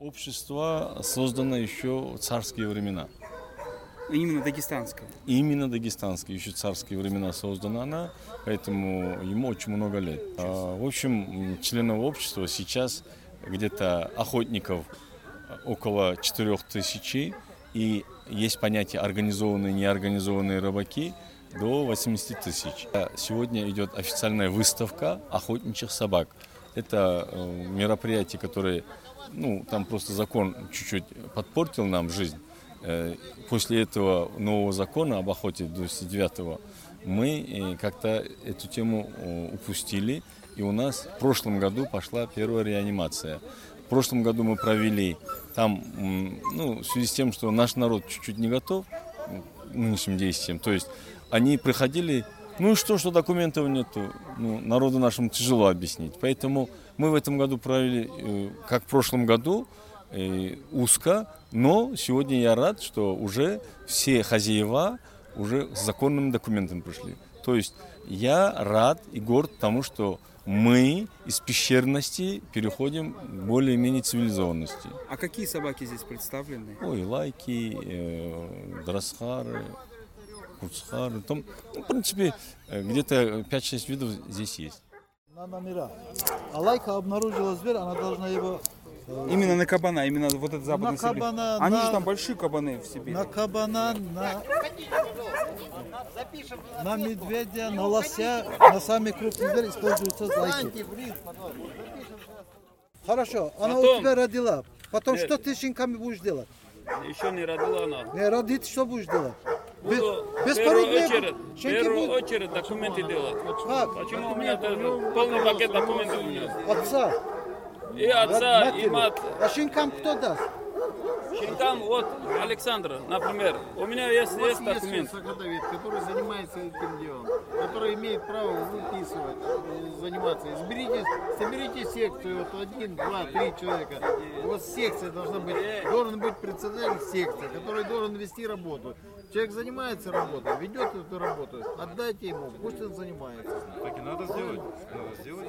Общество создано еще в царские времена. Именно дагестанское. Именно дагестанские, еще царские времена создана она, поэтому ему очень много лет. А, В общем, членов общества сейчас где-то охотников около 4 тысячи, и есть понятие организованные и неорганизованные рыбаки до 80 тысяч. А Сегодня идет официальная выставка охотничьих собак. Это э, мероприятие, которое, ну, там просто закон чуть-чуть подпортил нам жизнь. Э, После этого нового закона об охоте 29 мы э, как-то эту тему упустили, и у нас в прошлом году пошла первая реанимация. В прошлом году мы провели там, ну, в связи с тем, что наш народ чуть-чуть не готов к нынешним действиям, то есть они приходили, ну и что, что документов нету, ну, народу нашему тяжело объяснить. Поэтому мы в этом году провели, э, как в прошлом году, э, узко, но сегодня я рад, что уже все хозяева уже с законными документами пришли. То есть я рад и горд тому, что мы из пещерности переходим к более-менее цивилизованности. А какие собаки здесь представлены? Ой, лайки, э, драсхары, курцхары. Там, ну, в принципе, э, где-то 5-6 видов здесь есть. на номера. А лайка обнаружила зверь, она должна его Именно на кабана, именно вот этот западный На Сибирь. кабана, Они на- же там большие кабаны в Сибири. на кабана, на, на медведя, на лося, на самый крупный зверь используются зайки. Хорошо, она у Потом- тебя родила. Потом Нет. что ты с щенками будешь делать? Еще не родила она. Не родит, что будешь делать? Без, без первую породные очередь, документы делать. как? Почему у меня тоже полный пакет документов у меня? Отца. И отца, матери. и мать. А щенкам кто даст? Щенкам, вот, Александр, например. У меня есть, У вас есть есть документ. сакадовед, который занимается этим делом, который имеет право выписывать, заниматься. Изберите, соберите секцию, вот один, два, три человека. У вас секция должна быть, должен быть председатель секции, который должен вести работу. Человек занимается работой, ведет эту работу, отдайте ему, пусть он занимается. Так и надо сделать. Надо сделать.